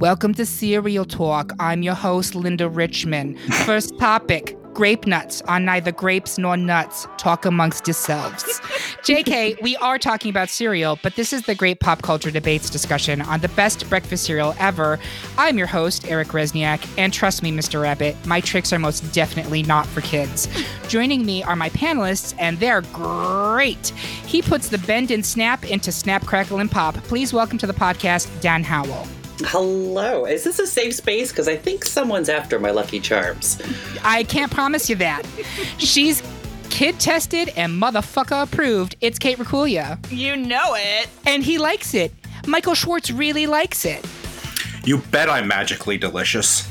Welcome to Cereal Talk. I'm your host, Linda Richman. First topic grape nuts are neither grapes nor nuts. Talk amongst yourselves. JK, we are talking about cereal, but this is the great pop culture debates discussion on the best breakfast cereal ever. I'm your host, Eric Resniak, and trust me, Mr. Rabbit, my tricks are most definitely not for kids. Joining me are my panelists, and they're great. He puts the bend and snap into snap, crackle, and pop. Please welcome to the podcast, Dan Howell. Hello. Is this a safe space? Because I think someone's after my Lucky Charms. I can't promise you that. She's kid tested and motherfucker approved. It's Kate Rakulia. You know it. And he likes it. Michael Schwartz really likes it. You bet I'm magically delicious.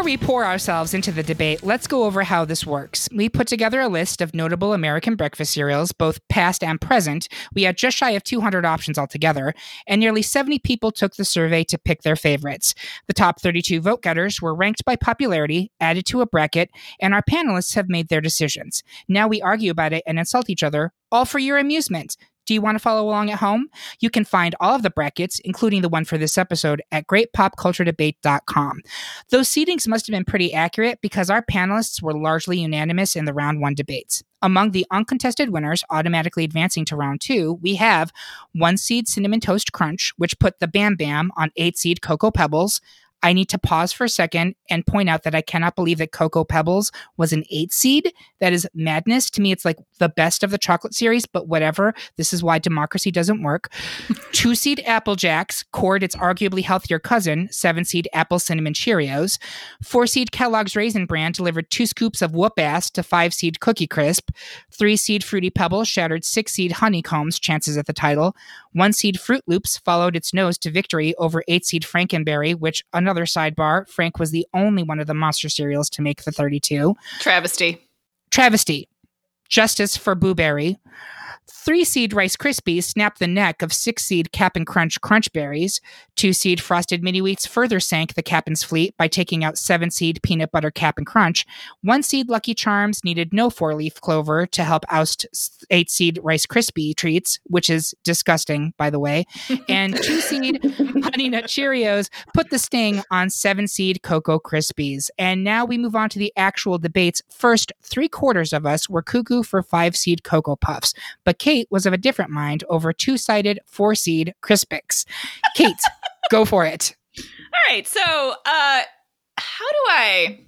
Before we pour ourselves into the debate, let's go over how this works. We put together a list of notable American breakfast cereals, both past and present. We had just shy of 200 options altogether, and nearly 70 people took the survey to pick their favorites. The top 32 vote getters were ranked by popularity, added to a bracket, and our panelists have made their decisions. Now we argue about it and insult each other, all for your amusement. Do you want to follow along at home? You can find all of the brackets, including the one for this episode, at greatpopculturedebate.com. Those seedings must have been pretty accurate because our panelists were largely unanimous in the round one debates. Among the uncontested winners automatically advancing to round two, we have one seed Cinnamon Toast Crunch, which put the Bam Bam on eight seed Cocoa Pebbles. I need to pause for a second and point out that I cannot believe that Cocoa Pebbles was an eight seed. That is madness. To me, it's like the best of the chocolate series, but whatever. This is why democracy doesn't work. Two seed Apple Jacks cored its arguably healthier cousin, seven seed Apple Cinnamon Cheerios. Four seed Kellogg's Raisin Bran delivered two scoops of whoop ass to five seed Cookie Crisp. Three seed Fruity Pebbles shattered six seed Honeycomb's chances at the title. One seed Froot Loops followed its nose to victory over eight seed Frankenberry, which, another sidebar, Frank was the only one of the monster cereals to make the 32. Travesty. Travesty. Justice for Booberry. Three seed Rice Krispies snapped the neck of six seed Cap'n Crunch Crunch Berries. Two seed Frosted Mini Wheats further sank the Cap'n's fleet by taking out seven seed Peanut Butter Cap'n Crunch. One seed Lucky Charms needed no four leaf clover to help oust eight seed Rice Krispie treats, which is disgusting, by the way. And two seed Honey Nut Cheerios put the sting on seven seed Cocoa Krispies. And now we move on to the actual debates. First, three quarters of us were cuckoo for five seed Cocoa Puffs, but Kate was of a different mind over two sided four seed Crispix. Kate, go for it. All right. So, uh, how do I.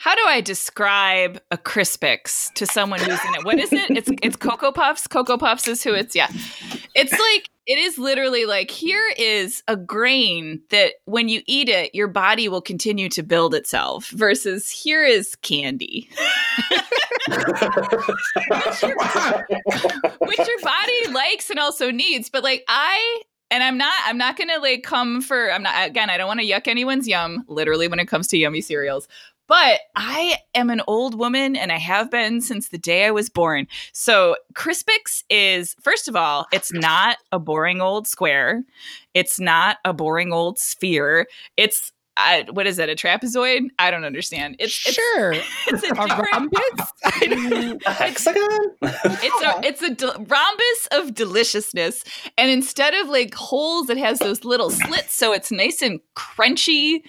How do I describe a Crispix to someone who's in it? What is it? It's it's Cocoa Puffs. Cocoa Puffs is who it's yeah. It's like it is literally like here is a grain that when you eat it, your body will continue to build itself. Versus here is candy, which, your, which your body likes and also needs. But like I and I'm not I'm not gonna like come for I'm not again, I don't want to yuck anyone's yum, literally when it comes to yummy cereals. But I am an old woman and I have been since the day I was born. So Crispix is first of all, it's not a boring old square. It's not a boring old sphere. It's I, what is it? A trapezoid? I don't understand. It's, it's sure. It's a, A rhombus? A hexagon? it's a it's a del- rhombus of deliciousness and instead of like holes it has those little slits so it's nice and crunchy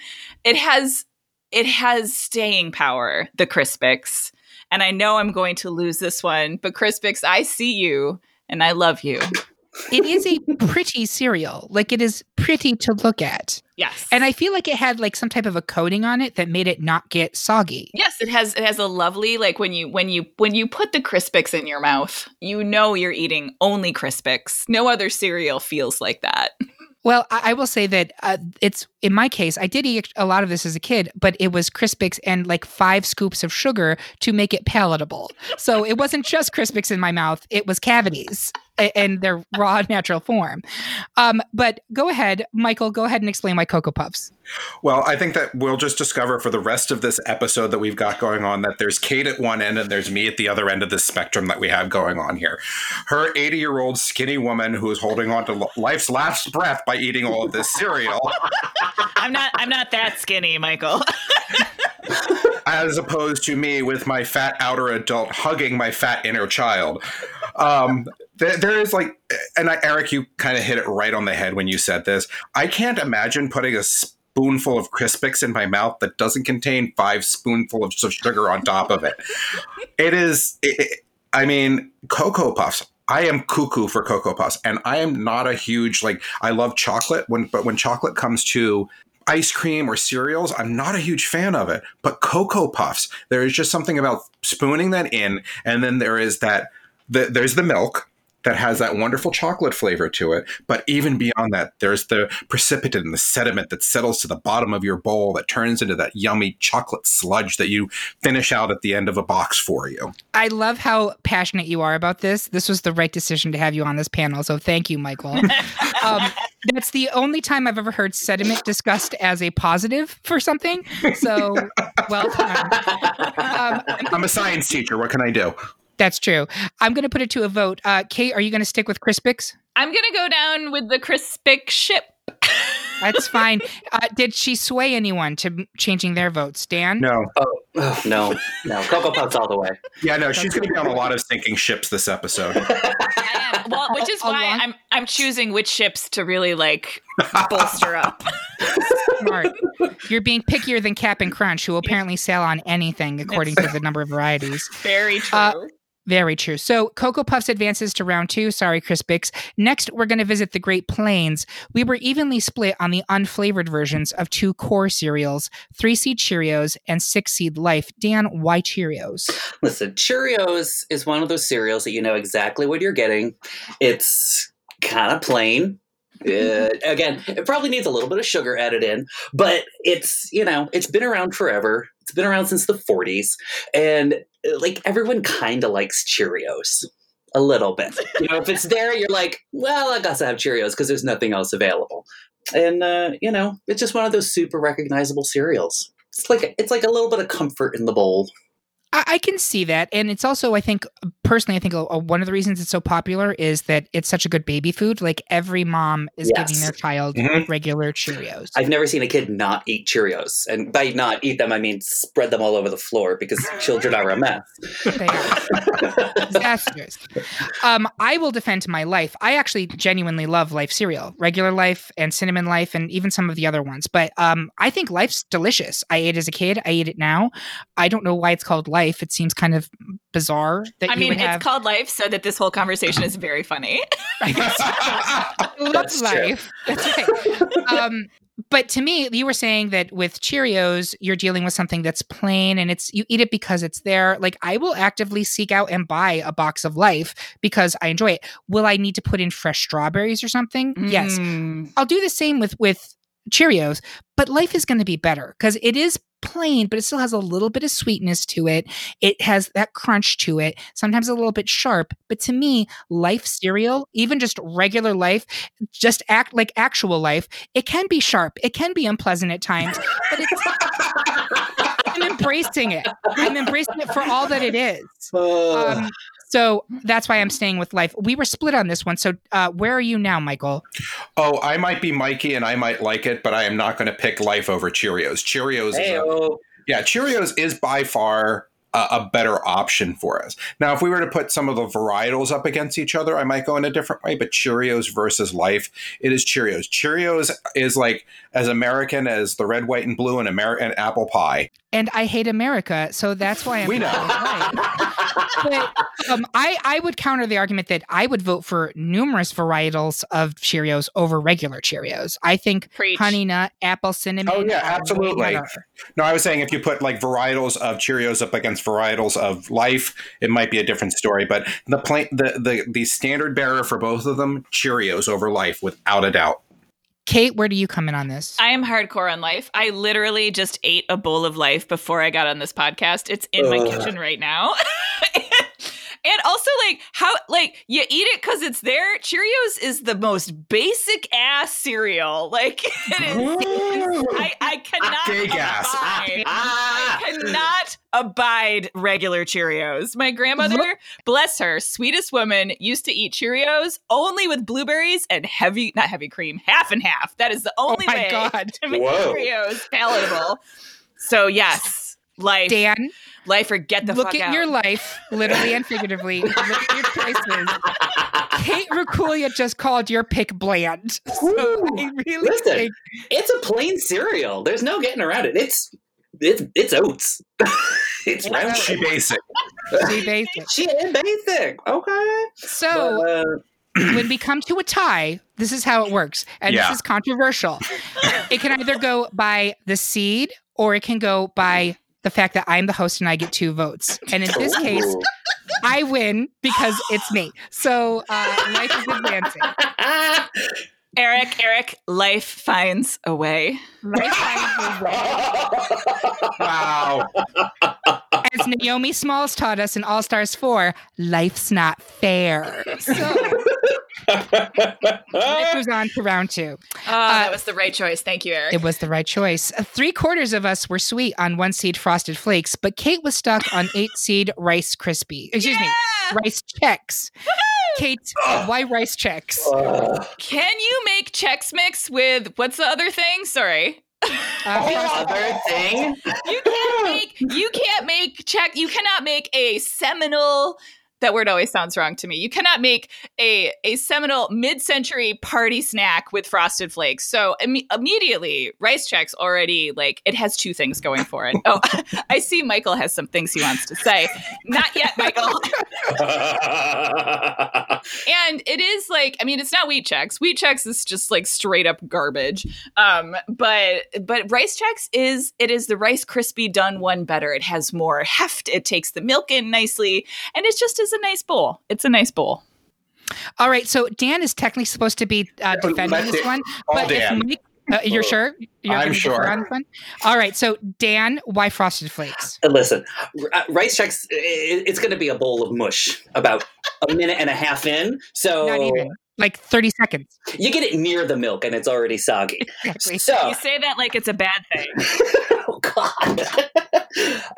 it has it has staying power the crispix and i know i'm going to lose this one but crispix i see you and i love you it is a pretty cereal. Like it is pretty to look at. yes And I feel like it had like some type of a coating on it that made it not get soggy. yes it has it has a lovely like when you when you when you put the crispix in your mouth you know you're eating only crispix no other cereal feels like that Well, I, I will say that uh, it's in my case, I did eat a lot of this as a kid, but it was Crispix and like five scoops of sugar to make it palatable. So it wasn't just Crispix in my mouth; it was cavities in their raw, natural form. Um, but go ahead, Michael. Go ahead and explain why Cocoa Puffs. Well, I think that we'll just discover for the rest of this episode that we've got going on that there's Kate at one end and there's me at the other end of this spectrum that we have going on here. Her 80 year old skinny woman who is holding on to life's last breath by eating all of this cereal. I'm not. I'm not that skinny, Michael. as opposed to me with my fat outer adult hugging my fat inner child. Um, there, there is like, and I, Eric, you kind of hit it right on the head when you said this. I can't imagine putting a spoonful of Crispix in my mouth that doesn't contain five spoonfuls of sugar on top of it. It is, it, I mean, Cocoa Puffs. I am cuckoo for Cocoa Puffs, and I am not a huge like. I love chocolate, when but when chocolate comes to ice cream or cereals, I'm not a huge fan of it. But Cocoa Puffs, there is just something about spooning that in, and then there is that. The, there's the milk, that has that wonderful chocolate flavor to it. But even beyond that, there's the precipitate and the sediment that settles to the bottom of your bowl that turns into that yummy chocolate sludge that you finish out at the end of a box for you. I love how passionate you are about this. This was the right decision to have you on this panel. So thank you, Michael. um, that's the only time I've ever heard sediment discussed as a positive for something. So well done. Um, I'm a science teacher. What can I do? That's true. I'm going to put it to a vote. Uh, Kate, are you going to stick with Crispix? I'm going to go down with the Crispix ship. That's fine. Uh, did she sway anyone to changing their votes, Dan? No. Oh, oh no, no. Cocoa Puffs all the way. Yeah, no. She's going to be on a lot of sinking ships this episode. I am. Well, which is why I'm I'm choosing which ships to really like bolster up. Smart. You're being pickier than Cap'n Crunch, who apparently sail on anything according to the number of varieties. Very true. Uh, very true. So Cocoa Puffs advances to round two. Sorry, Crispix. Next, we're going to visit the Great Plains. We were evenly split on the unflavored versions of two core cereals, three seed Cheerios and six seed Life. Dan, why Cheerios? Listen, Cheerios is one of those cereals that you know exactly what you're getting. It's kind of plain. Uh, again, it probably needs a little bit of sugar added in, but it's, you know, it's been around forever. It's been around since the 40s. And like everyone kind of likes Cheerios a little bit. You know, if it's there, you're like, well, I gotta have Cheerios because there's nothing else available. And uh, you know, it's just one of those super recognizable cereals. It's like it's like a little bit of comfort in the bowl. I, I can see that, and it's also, I think, personally, I think uh, one of the reasons it's so popular is that it's such a good baby food. Like every mom is Yes. giving their child Mhm. regular Cheerios. I've never seen a kid not eat Cheerios, and by not eat them, I mean spread them all over the floor because children are a mess. They are. disasters. Um, I will defend my life. I actually genuinely love Life cereal, regular Life and Cinnamon Life, and even some of the other ones. But um, I think Life's delicious. I ate as a kid. I eat it now. I don't know why it's called Life. It seems kind of bizarre that I you mean, would it's called life, so that this whole conversation is very funny. I guess. That's life. That's right. Um, but to me, you were saying that with Cheerios, you're dealing with something that's plain and it's you eat it because it's there. Like I will actively seek out and buy a box of Life because I enjoy it. Will I need to put in fresh strawberries or something? Yes. Mm. I'll do the same with with Cheerios, but life is going to be better because it is plain, but it still has a little bit of sweetness to it. It has that crunch to it, sometimes a little bit sharp. But to me, life cereal, even just regular life, just act like actual life, it can be sharp. It can be unpleasant at times, but it's. I'm embracing it. I'm embracing it for all that it is. Um, so that's why I'm staying with life. We were split on this one. So uh, where are you now, Michael? oh, I might be Mikey and I might like it, but I am not going to pick life over Cheerios. Cheerios is a, Yeah, Cheerios is by far a, a better option for us. Now, if we were to put some of the varietals up against each other, I might go in a different way. But Cheerios versus Life, it is Cheerios. Cheerios is like as American as the red, white, and blue and American apple pie. and I hate America, so that's why I'm. We know. But um, I I would counter the argument that I would vote for numerous varietals of Cheerios over regular Cheerios. I think Preach. honey nut, apple, cinnamon. Oh, yeah, absolutely. No, I was saying if you put like varietals of Cheerios up against varietals of Life, it might be a different story. But the plain, the the the standard bearer for both of them, Cheerios over Life, without a doubt. Kate, where do you come in on this? I am hardcore on life. I literally just ate a bowl of life before I got on this podcast. It's in my kitchen right now. and also like how like you eat it because it's there. Cheerios is the most basic ass cereal. Like it is. I, I cannot Gay gas. abide. Ah! I cannot abide regular Cheerios. My grandmother, bless her, sweetest woman, used to eat Cheerios only with blueberries and heavy, not heavy cream, half and half. That is the only oh my way God. to make Whoa. Cheerios palatable. So yes, life, Dan, life, or get the look fuck at out. your life, literally and figuratively. look at your choices. Kate Rakulia just called your pick bland. So I really Listen. think It's a plain cereal. There's no getting around it. It's it's it's oats. it's round. She basic. she basic. She is basic. Okay. So But, uh, when we come to a tie, this is how it works. And Yeah. this is controversial. it can either go by the seed or it can go by the fact that I'm the host and I get two votes. And in this case. I win because it's me. So uh, life is advancing. Eric, Eric, life finds a way. Life finds a way. Wow. As Naomi Smalls taught us in All Stars 4, life's not fair. So life moves on to round two. Oh, that was the right choice. Thank you, Eric. It was the right choice. Uh, Three quarters of us were sweet on one seed Frosted Flakes, but Kate was stuck on eight seed Rice Krispie. Excuse me, Yeah! Rice Chex. Kate, why Rice Chex? Can you make Chex Mix with what's the other thing? Sorry. Uh, The other thing. You can't make you can't make check you cannot make a seminal that word always sounds wrong to me. You cannot make a a seminal mid-century party snack with frosted flakes. So imme- immediately, rice Chex already like it has two things going for it. Oh, I see Michael has some things he wants to say. Not yet, Michael. and it is like i mean it's not wheat Chex wheat Chex is just like straight up garbage um but but rice Chex is it is the Rice Krispie done one better it has more heft it takes the milk in nicely and it's just is a nice bowl it's a nice bowl All right, so Dan is technically supposed to be uh, defending this one, all but if Mike, uh, you're sure? You're I'm sure. on this one? All right, so Dan, why Frosted Flakes? Listen, r- rice Chex, it's going to be a bowl of mush about a minute and a half in. So Not even like 30 seconds. you get it near the milk, and it's already soggy. Exactly. So you say that like it's a bad thing god.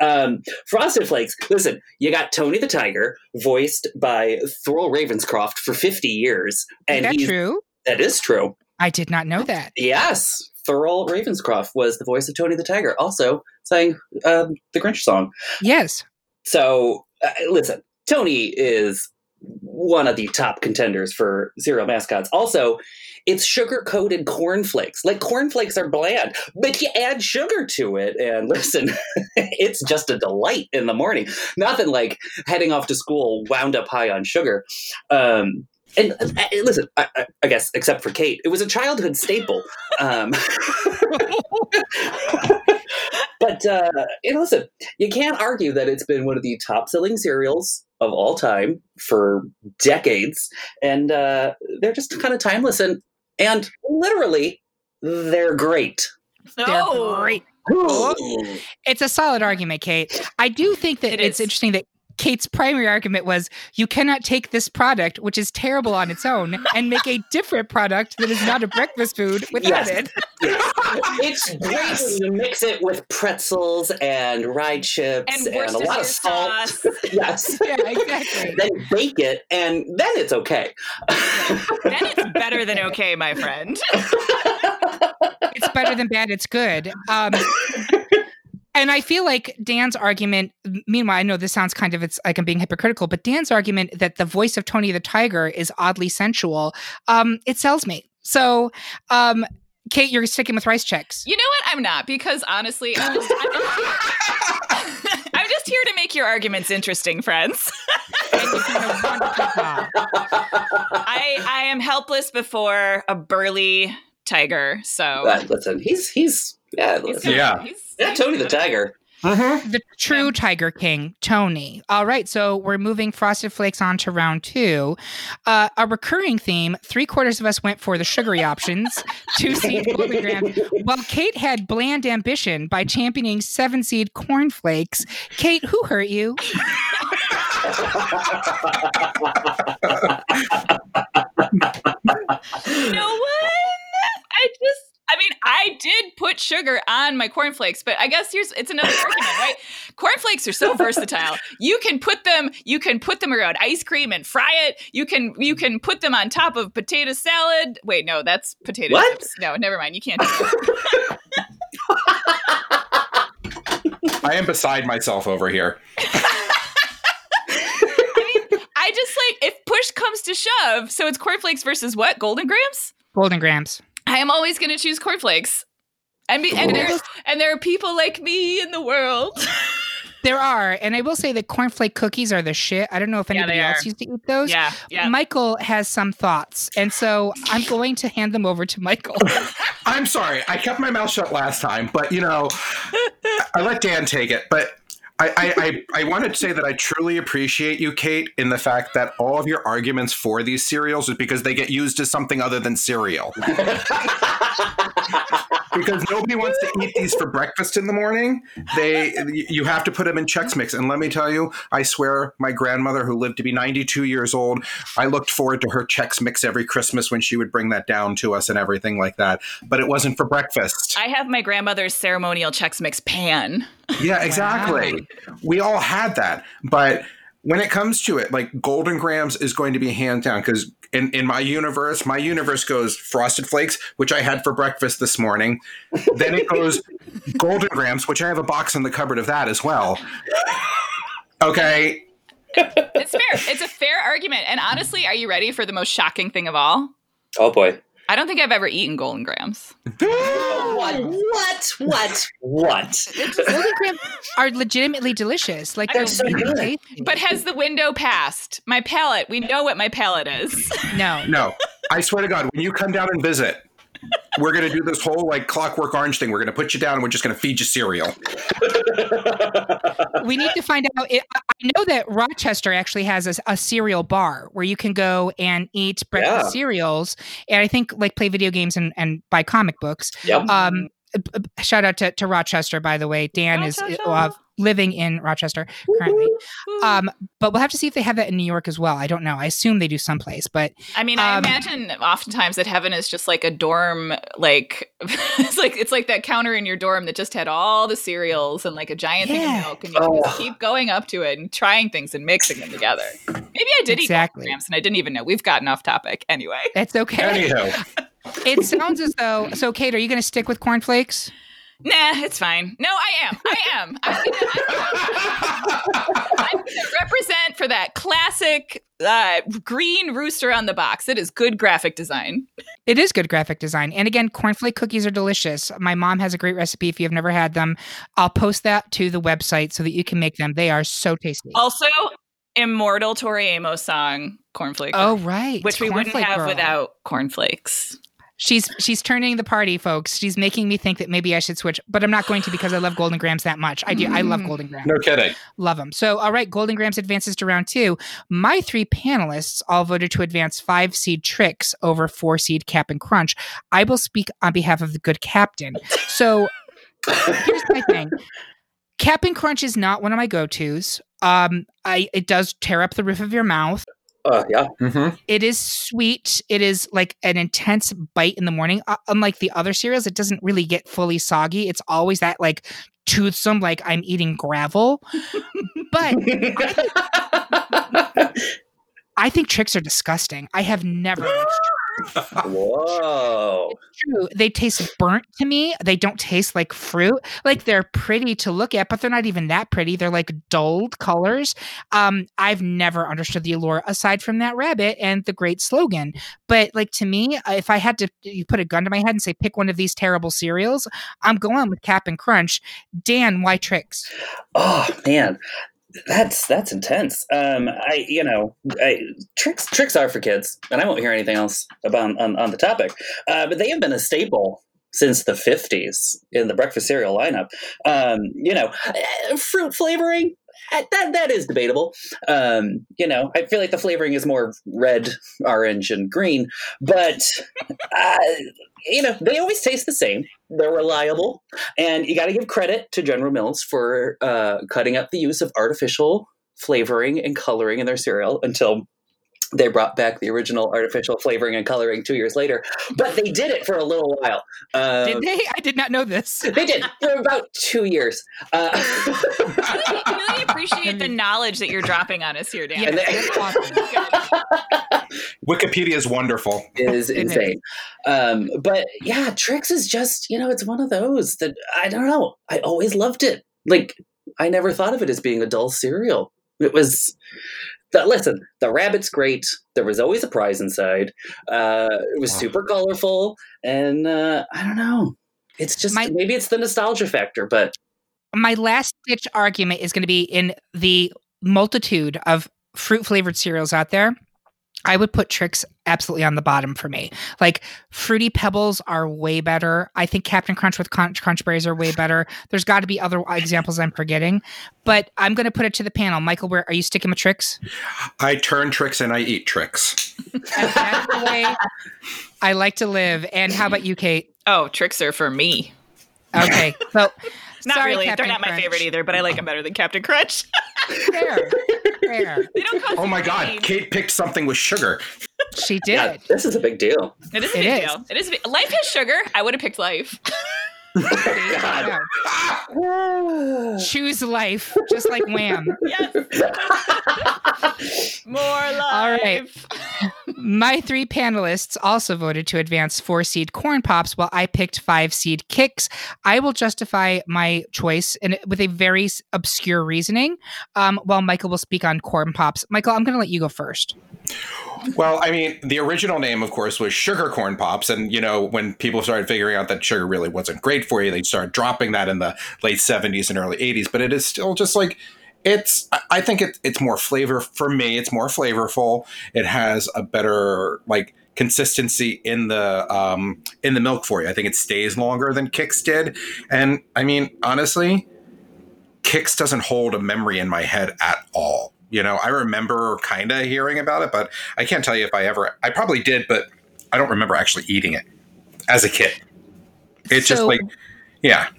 um, Frosted Flakes. Listen, you got Tony the Tiger, voiced by Thurl Ravenscroft for fifty years, Is and that true? that is true. I did not know that. Yes, Thurl Ravenscroft was the voice of Tony the Tiger, also sang um, the Grinch song. Yes. So, uh, listen, Tony is one of the top contenders for cereal mascots. Also, it's sugar coated cornflakes. Like cornflakes are bland, but you add sugar to it, and listen, it's just a delight in the morning. Nothing like heading off to school wound up high on sugar. Um, and uh, uh, listen, I, I, I guess except for Kate, it was a childhood staple. Um, but uh, and listen, you can't argue that it's been one of the top selling cereals of all time for decades, and uh, they're just kind of timeless and and literally they're great. They're Oh. great. Ooh. It's a solid argument, Kate. I do think that It it's is. interesting that Kate's primary argument was you cannot take this product, which is terrible on its own, and make a different product that is not a breakfast food without Yes. it. It's great when you mix it with pretzels and rye chips and and, a lot of salt. yes. Yeah, exactly. Then bake it, and then it's okay. then it's better than okay my friend It's better than bad. It's good. Um, and I feel like Dan's argument. Meanwhile, I know this sounds kind of it's like I'm being hypocritical, but Dan's argument that the voice of Tony the Tiger is oddly sensual, um, it sells me. So, um, Kate, you're sticking with rice Chex. You know what? I'm not because honestly, I'm just, I'm just, I'm just here to make your arguments interesting, friends. And you've done a wonderful job. I I am helpless before a burly tiger. So listen, he's he's yeah, he's listen. Yeah. He's- yeah, Tony the good. Tiger. Mhm. the true Tiger King, Tony. All right, so we're moving Frosted Flakes on to round two. Uh, a recurring theme: three quarters of us went for the sugary options, two seed Golden Graham, while Kate had bland ambition by championing seven seed Corn Flakes. Kate, who hurt you? no one. I just. I mean, I did put sugar on my cornflakes, but I guess here's it's another argument, right? Cornflakes are so versatile. You can put them, you can put them around ice cream and fry it. You can you can put them on top of potato salad. Wait, no, that's potato What? chips. No, never mind. You can't. Do that. I am beside myself over here. I mean, I just like if push comes to shove, so it's cornflakes versus what? Golden Grahams? Golden Grahams. I am always going to choose cornflakes. And, be, and, there, and there are people like me in the world. There are, and I will say that cornflake cookies are the shit. I don't know if anybody they else are. used to eat those. yeah, yeah. Michael has some thoughts, and so I'm going to hand them over to Michael. I'm sorry. I kept my mouth shut last time, but you know, I let Dan take it. But I, I, I, I wanted to say that I truly appreciate you, Kate, in the fact that all of your arguments for these cereals is because they get used as something other than cereal. because nobody wants to eat these for breakfast in the morning. They you have to put them in Chex Mix. And let me tell you, I swear, my grandmother, who lived to be 92 years old, I looked forward to her Chex Mix every Christmas when she would bring that down to us and everything like that. But it wasn't for breakfast. I have my grandmother's ceremonial Chex Mix pan. Yeah, exactly. We all had that. But when it comes to it, like Golden Grahams is going to be hands down because in, in my universe, my universe goes Frosted Flakes, which I had for breakfast this morning. then it goes Golden Grahams, which I have a box in the cupboard of that as well. Okay. It's fair. It's a fair argument. And honestly, are you ready for the most shocking thing of all? Oh boy. I don't think I've ever eaten Golden Grahams. What? What? What? What? Golden Grahams are legitimately delicious. Like they're so good. tasty. But has the window passed? My palate. We know what my palate is. no, No, I swear to God, when you come down and visit, we're going to do this whole like clockwork orange thing. We're going to put you down and we're just going to feed you cereal. we need to find out. It, I I know that Rochester actually has a, a cereal bar where you can go and eat breakfast Yeah. cereals, and I think like play video games and, and buy comic books. Yep. Um, shout out to, to Rochester, by the way. Dan is uh, living in Rochester currently. Um, but we'll have to see if they have that in New York as well. I don't know. I assume they do someplace, but I mean, I Um, imagine oftentimes that heaven is just like a dorm, like it's like it's like that counter in your dorm that just had all the cereals and like a giant thing of milk, and you can just Oh. keep going up to it and trying things and mixing them together. Maybe I did Exactly. eat Grahams and I didn't even know. We've gotten off topic anyway. that's okay. Anyhow, it sounds as though. So, Kate, are you going to stick with cornflakes? Nah, it's fine. No, I am. I am. I'm gonna, I'm gonna represent for that classic uh, green rooster on the box. It is good graphic design. It is good graphic design. And again, cornflake cookies are delicious. My mom has a great recipe if you've never had them. I'll post that to the website so that you can make them. They are so tasty. Also, immortal Tori Amos song "Cornflake," Oh, right. which we wouldn't have Girl. without cornflakes. She's she's turning the party, folks. She's making me think that maybe I should switch, but I'm not going to because I love Golden Grahams that much. I do. I love Mm. Golden Grahams. no kidding. Love them. So, all right, Golden Grahams advances to round two. My three panelists all voted to advance five seed Trix over four seed Cap'n Crunch. I will speak on behalf of the good captain. So, here's my thing Cap'n Crunch is not one of my go tos. Um, I it does tear up the roof of your mouth. Uh, yeah. Mm-hmm. It is sweet. It is like an intense bite in the morning. Uh, unlike the other cereals, it doesn't really get fully soggy. It's always that like toothsome, like I'm eating gravel. but I think Trix are disgusting. I have never liked Whoa. true. They taste burnt to me. They don't taste like fruit. Like they're pretty to look at, but they're not even that pretty. They're like dulled colors. Um, I've never understood the allure aside from that rabbit and the great slogan. But like to me, uh, if I had to you put a gun to my head and say pick one of these terrible cereals, I'm going with Cap'n Crunch. Dan, why Trix? Oh man, that's that's intense. Um, I you know, I, Trix Trix are for kids, and I won't hear anything else about on, on the topic. Uh, but they have been a staple since the 50s in the breakfast cereal lineup. Um, you know, eh, fruit flavoring, that that is debatable. Um, you know, I feel like the flavoring is more red, orange, and green, but uh, you know, they always taste the same. They're reliable, and you got to give credit to General Mills for uh, cutting up the use of artificial flavoring and coloring in their cereal until they brought back the original artificial flavoring and coloring two years later, but they did it for a little while. Um, did they? I did not know this. They did for about two years. Uh, I really, really appreciate the knowledge that you're dropping on us here, Dan. Yeah, And they- that's awesome. Wikipedia is wonderful. is It is. insane. Um, but yeah, Trix is just, you know, it's one of those that I don't know. I always loved it. Like, I never thought of it as being a dull cereal. It was. The, listen, the rabbit's great. There was always a prize inside. Uh, it was Wow. super colorful, and uh, I don't know. It's just My- maybe it's the nostalgia factor, but My last ditch argument is going to be in the multitude of fruit flavored cereals out there. I would put Trix absolutely on the bottom for me. Like fruity pebbles are way better. I think Captain Crunch with Crunch, Crunch Berries are way better. There's got to be other examples I'm forgetting, but I'm going to put it to the panel. Michael, where are you sticking with Trix? I turn tricks and I eat Trix. That's, that's the way I like to live. And how about you, Kate? Oh, Trix are for me. Okay, so Not sorry, really. Captain They're not my favorite either, but I like them better than Captain Crunch. Fair, fair. they don't cost Oh my god, money. Kate picked something with sugar. She did. yeah, this is a big deal. It is a It big is. deal. It is. a big- Life has sugar. I would have picked life. God. Choose life, just like Wham. yes. More life. All right. My three panelists also voted to advance four seed corn pops, while I picked five seed Kix. I will justify my choice in, with a very obscure reasoning, um, while Michael will speak on corn pops. Michael, I'm going to let you go first. Well, I mean, the original name, of course, was Sugar Corn Pops. And, you know, when people started figuring out that sugar really wasn't great for you, they started dropping that in the late 70s and early 80s. But it is still just like, it's, I- think it, it's more flavor, for me, it's more flavorful. It has a better, like, consistency in the um in the milk for you. I think it stays longer than Kix did. And I mean, honestly, Kix doesn't hold a memory in my head at all. You know, I remember kind of hearing about it, but I can't tell you if I ever. I probably did, but I don't remember actually eating it as a kid. It's just like, yeah,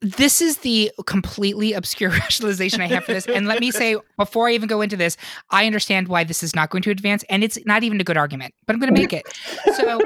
This is the completely obscure rationalization I have for this. And let me say, before I even go into this, I understand why this is not going to advance, and it's not even a good argument, but I'm going to make it. So.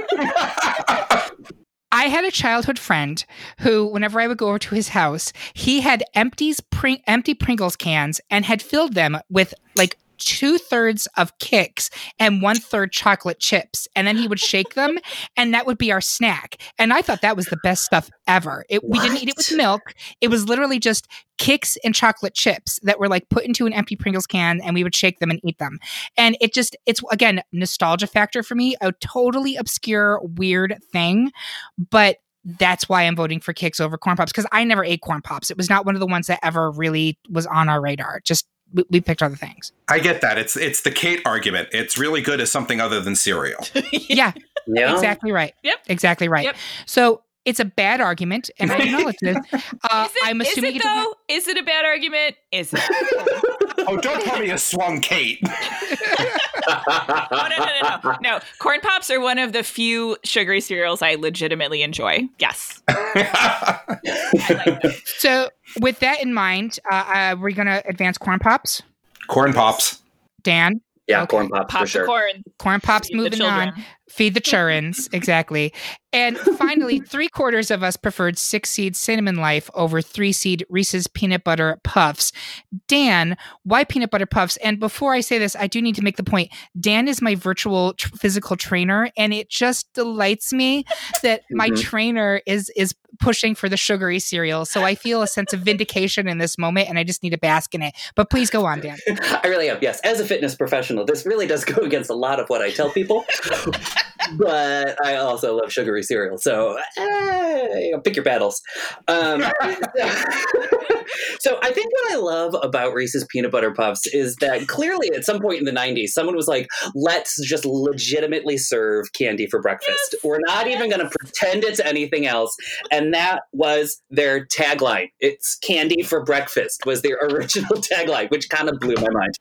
I had a childhood friend who, whenever I would go over to his house, he had empties pring- empty Pringles cans and had filled them with like two thirds of Kix and one third chocolate chips. And then he would shake them, and that would be our snack. And I thought that was the best stuff ever. It, we didn't eat it with milk. It was literally just Kix and chocolate chips that were like put into an empty Pringles can, and we would shake them and eat them. And it just, it's again, nostalgia factor for me, a totally obscure, weird thing. But that's why I'm voting for Kix over corn pops because I never ate corn pops. It was not one of the ones that ever really was on our radar. Just we, we picked other things. I get that. It's it's the Kate argument. It's really good as something other than cereal. Yeah, Yeah. exactly right. Yep. Exactly right. Yep. So it's a bad argument, and I acknowledge this. Uh, is it, I'm is assuming it it though? Is it a bad argument? Is it? oh, don't tell me you swung Kate. Oh no no no no no! Corn pops are one of the few sugary cereals I legitimately enjoy. Yes, like. So with that in mind, uh, uh, we're gonna advance corn pops. Corn pops. Dan, yeah, Okay. corn pops Pop for sure. corn. corn pops feed moving on. Feed the churns, exactly. And finally, three quarters of us preferred six seed cinnamon life over three seed Reese's peanut butter puffs. Dan, why peanut butter puffs? And before I say this, I do need to make the point Dan is my virtual tr- physical trainer, and it just delights me that my Mhm. trainer is is pushing for the sugary cereal. So I feel a sense of vindication in this moment, and I just need to bask in it. But please go on, Dan. I really am. Yes, as a fitness professional, this really does go against a lot of what I tell people. but I also love sugary cereal, so eh, you know, pick your battles. Um, so I think what I love about Reese's peanut butter puffs is that clearly at some point in the 90s, someone was like, let's just legitimately serve candy for breakfast. We're not even going to pretend it's anything else. And that was their tagline. It's candy for breakfast was their original tagline, which kind of blew my mind.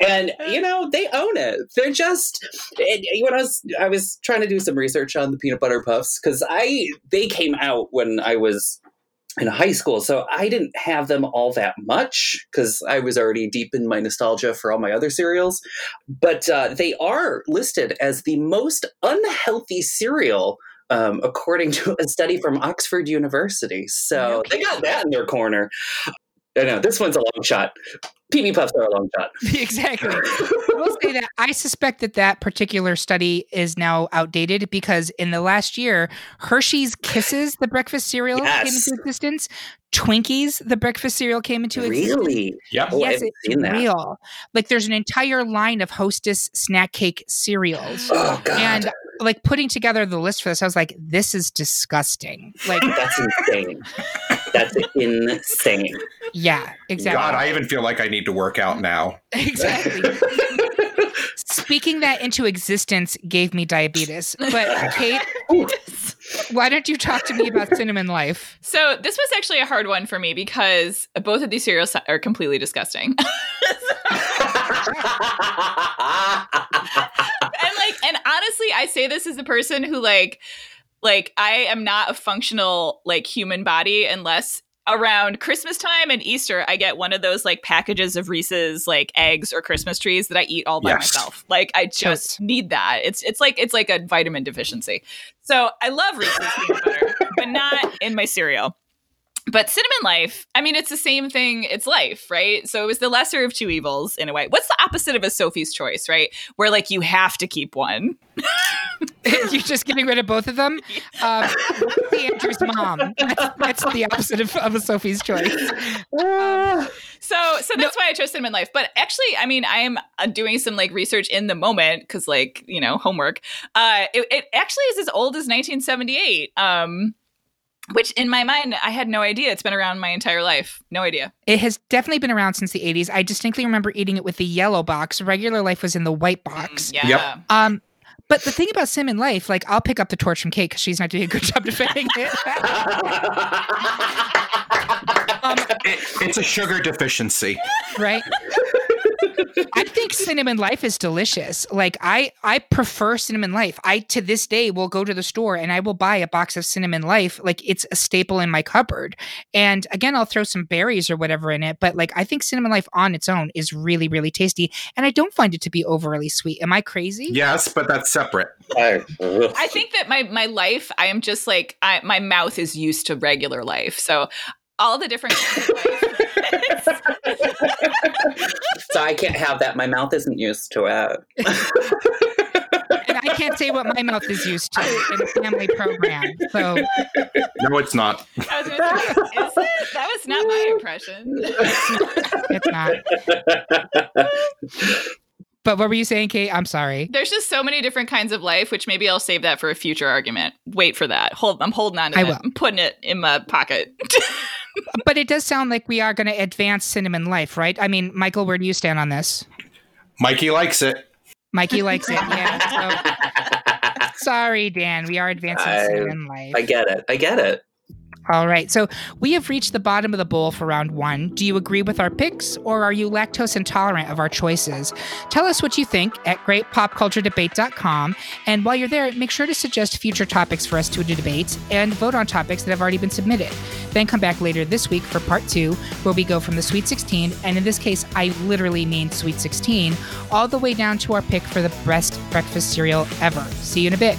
And you know they own it. They're just when i was i was trying to do some research on the peanut butter puffs because i they came out when i was in high school so i didn't have them all that much because i was already deep in my nostalgia for all my other cereals. But uh, they are listed as the most unhealthy cereal um, according to a study from oxford university so they got that in their corner I know this one's a long shot. PB Puffs are a long shot. exactly. I will say that I suspect that that particular study is now outdated because in the last year, Hershey's Kisses, the breakfast cereal, yes. came into existence. Twinkies, the breakfast cereal, came into existence. Really? Yep. Oh, yes, it's real. Like there's an entire line of Hostess snack cake cereals. Oh God. And like putting together the list for this, I was like, this is disgusting. Like that's insane. That's insane. Yeah, exactly. God, I even feel like I need to work out now. Exactly. Speaking that into existence gave me diabetes. But Kate, why don't you talk to me about cinnamon life? So this was actually a hard one for me because both of these cereals are completely disgusting. and like, and honestly, I say this as a person who like like I am not a functional like human body unless around Christmas time and Easter, I get one of those like packages of Reese's like eggs or Christmas trees that I eat all by yes. myself. Like I just need that. It's it's like it's like a vitamin deficiency. So I love Reese's peanut butter, but not in my cereal but cinnamon life i mean it's the same thing it's life right? So it was the lesser of two evils in a way. What's the opposite of a sophie's choice right? Where like you have to keep one. You're just getting rid of both of them? Um, the andrew's mom. That's, that's the opposite of, of, a sophie's choice. Um, so so that's why i chose cinnamon life. But actually i mean i am uh, doing some like research in the moment because like you know homework. Uh it, it actually is as old as 1978 um which in my mind i had no idea. It's been around my entire life. No idea. It has definitely been around since the 80s i distinctly remember eating it with the yellow box. Regular life was in the white box. mm, yeah. Yep. um but the thing about cinnamon life like i'll pick up the torch from kate because she's not doing a good job defending it. Um, it, it's a sugar deficiency. Right I think cinnamon life is delicious. Like I I prefer cinnamon life. I to this day will go to the store and I will buy a box of cinnamon life. Like it's a staple in my cupboard. And again, I'll throw some berries or whatever in it, but like I think cinnamon life on its own is really really tasty and I don't find it to be overly sweet. Am I crazy? Yes, but that's separate. I, I think that my my life I am just like I, my mouth is used to regular life. So all the different so I can't have that. My mouth isn't used to it. and I can't say what my mouth is used to in a family program. So no, it's not. Say, that was not my impression. it's not. But what were you saying, Kate? I'm sorry. There's just so many different kinds of life, which maybe I'll save that for a future argument. Wait for that. Hold. I'm holding on to I that. Will. I'm putting it in my pocket but it does sound like we are going to advance cinnamon life, right? I mean, Michael, where do you stand on this? Mikey likes it. Mikey likes it. Yeah. So, sorry, Dan. We are advancing I, cinnamon life. I get it. I get it. All right. So we have reached the bottom of the bowl for round one. Do you agree with our picks or are you lactose intolerant of our choices? Tell us what you think at greatpopculturedebate.com. And while you're there, make sure to suggest future topics for us to debate and vote on topics that have already been submitted. Then come back later this week for part two, where we go from the Sweet 16, and in this case, I literally mean Sweet 16, all the way down to our pick for the best breakfast cereal ever. See you in a bit.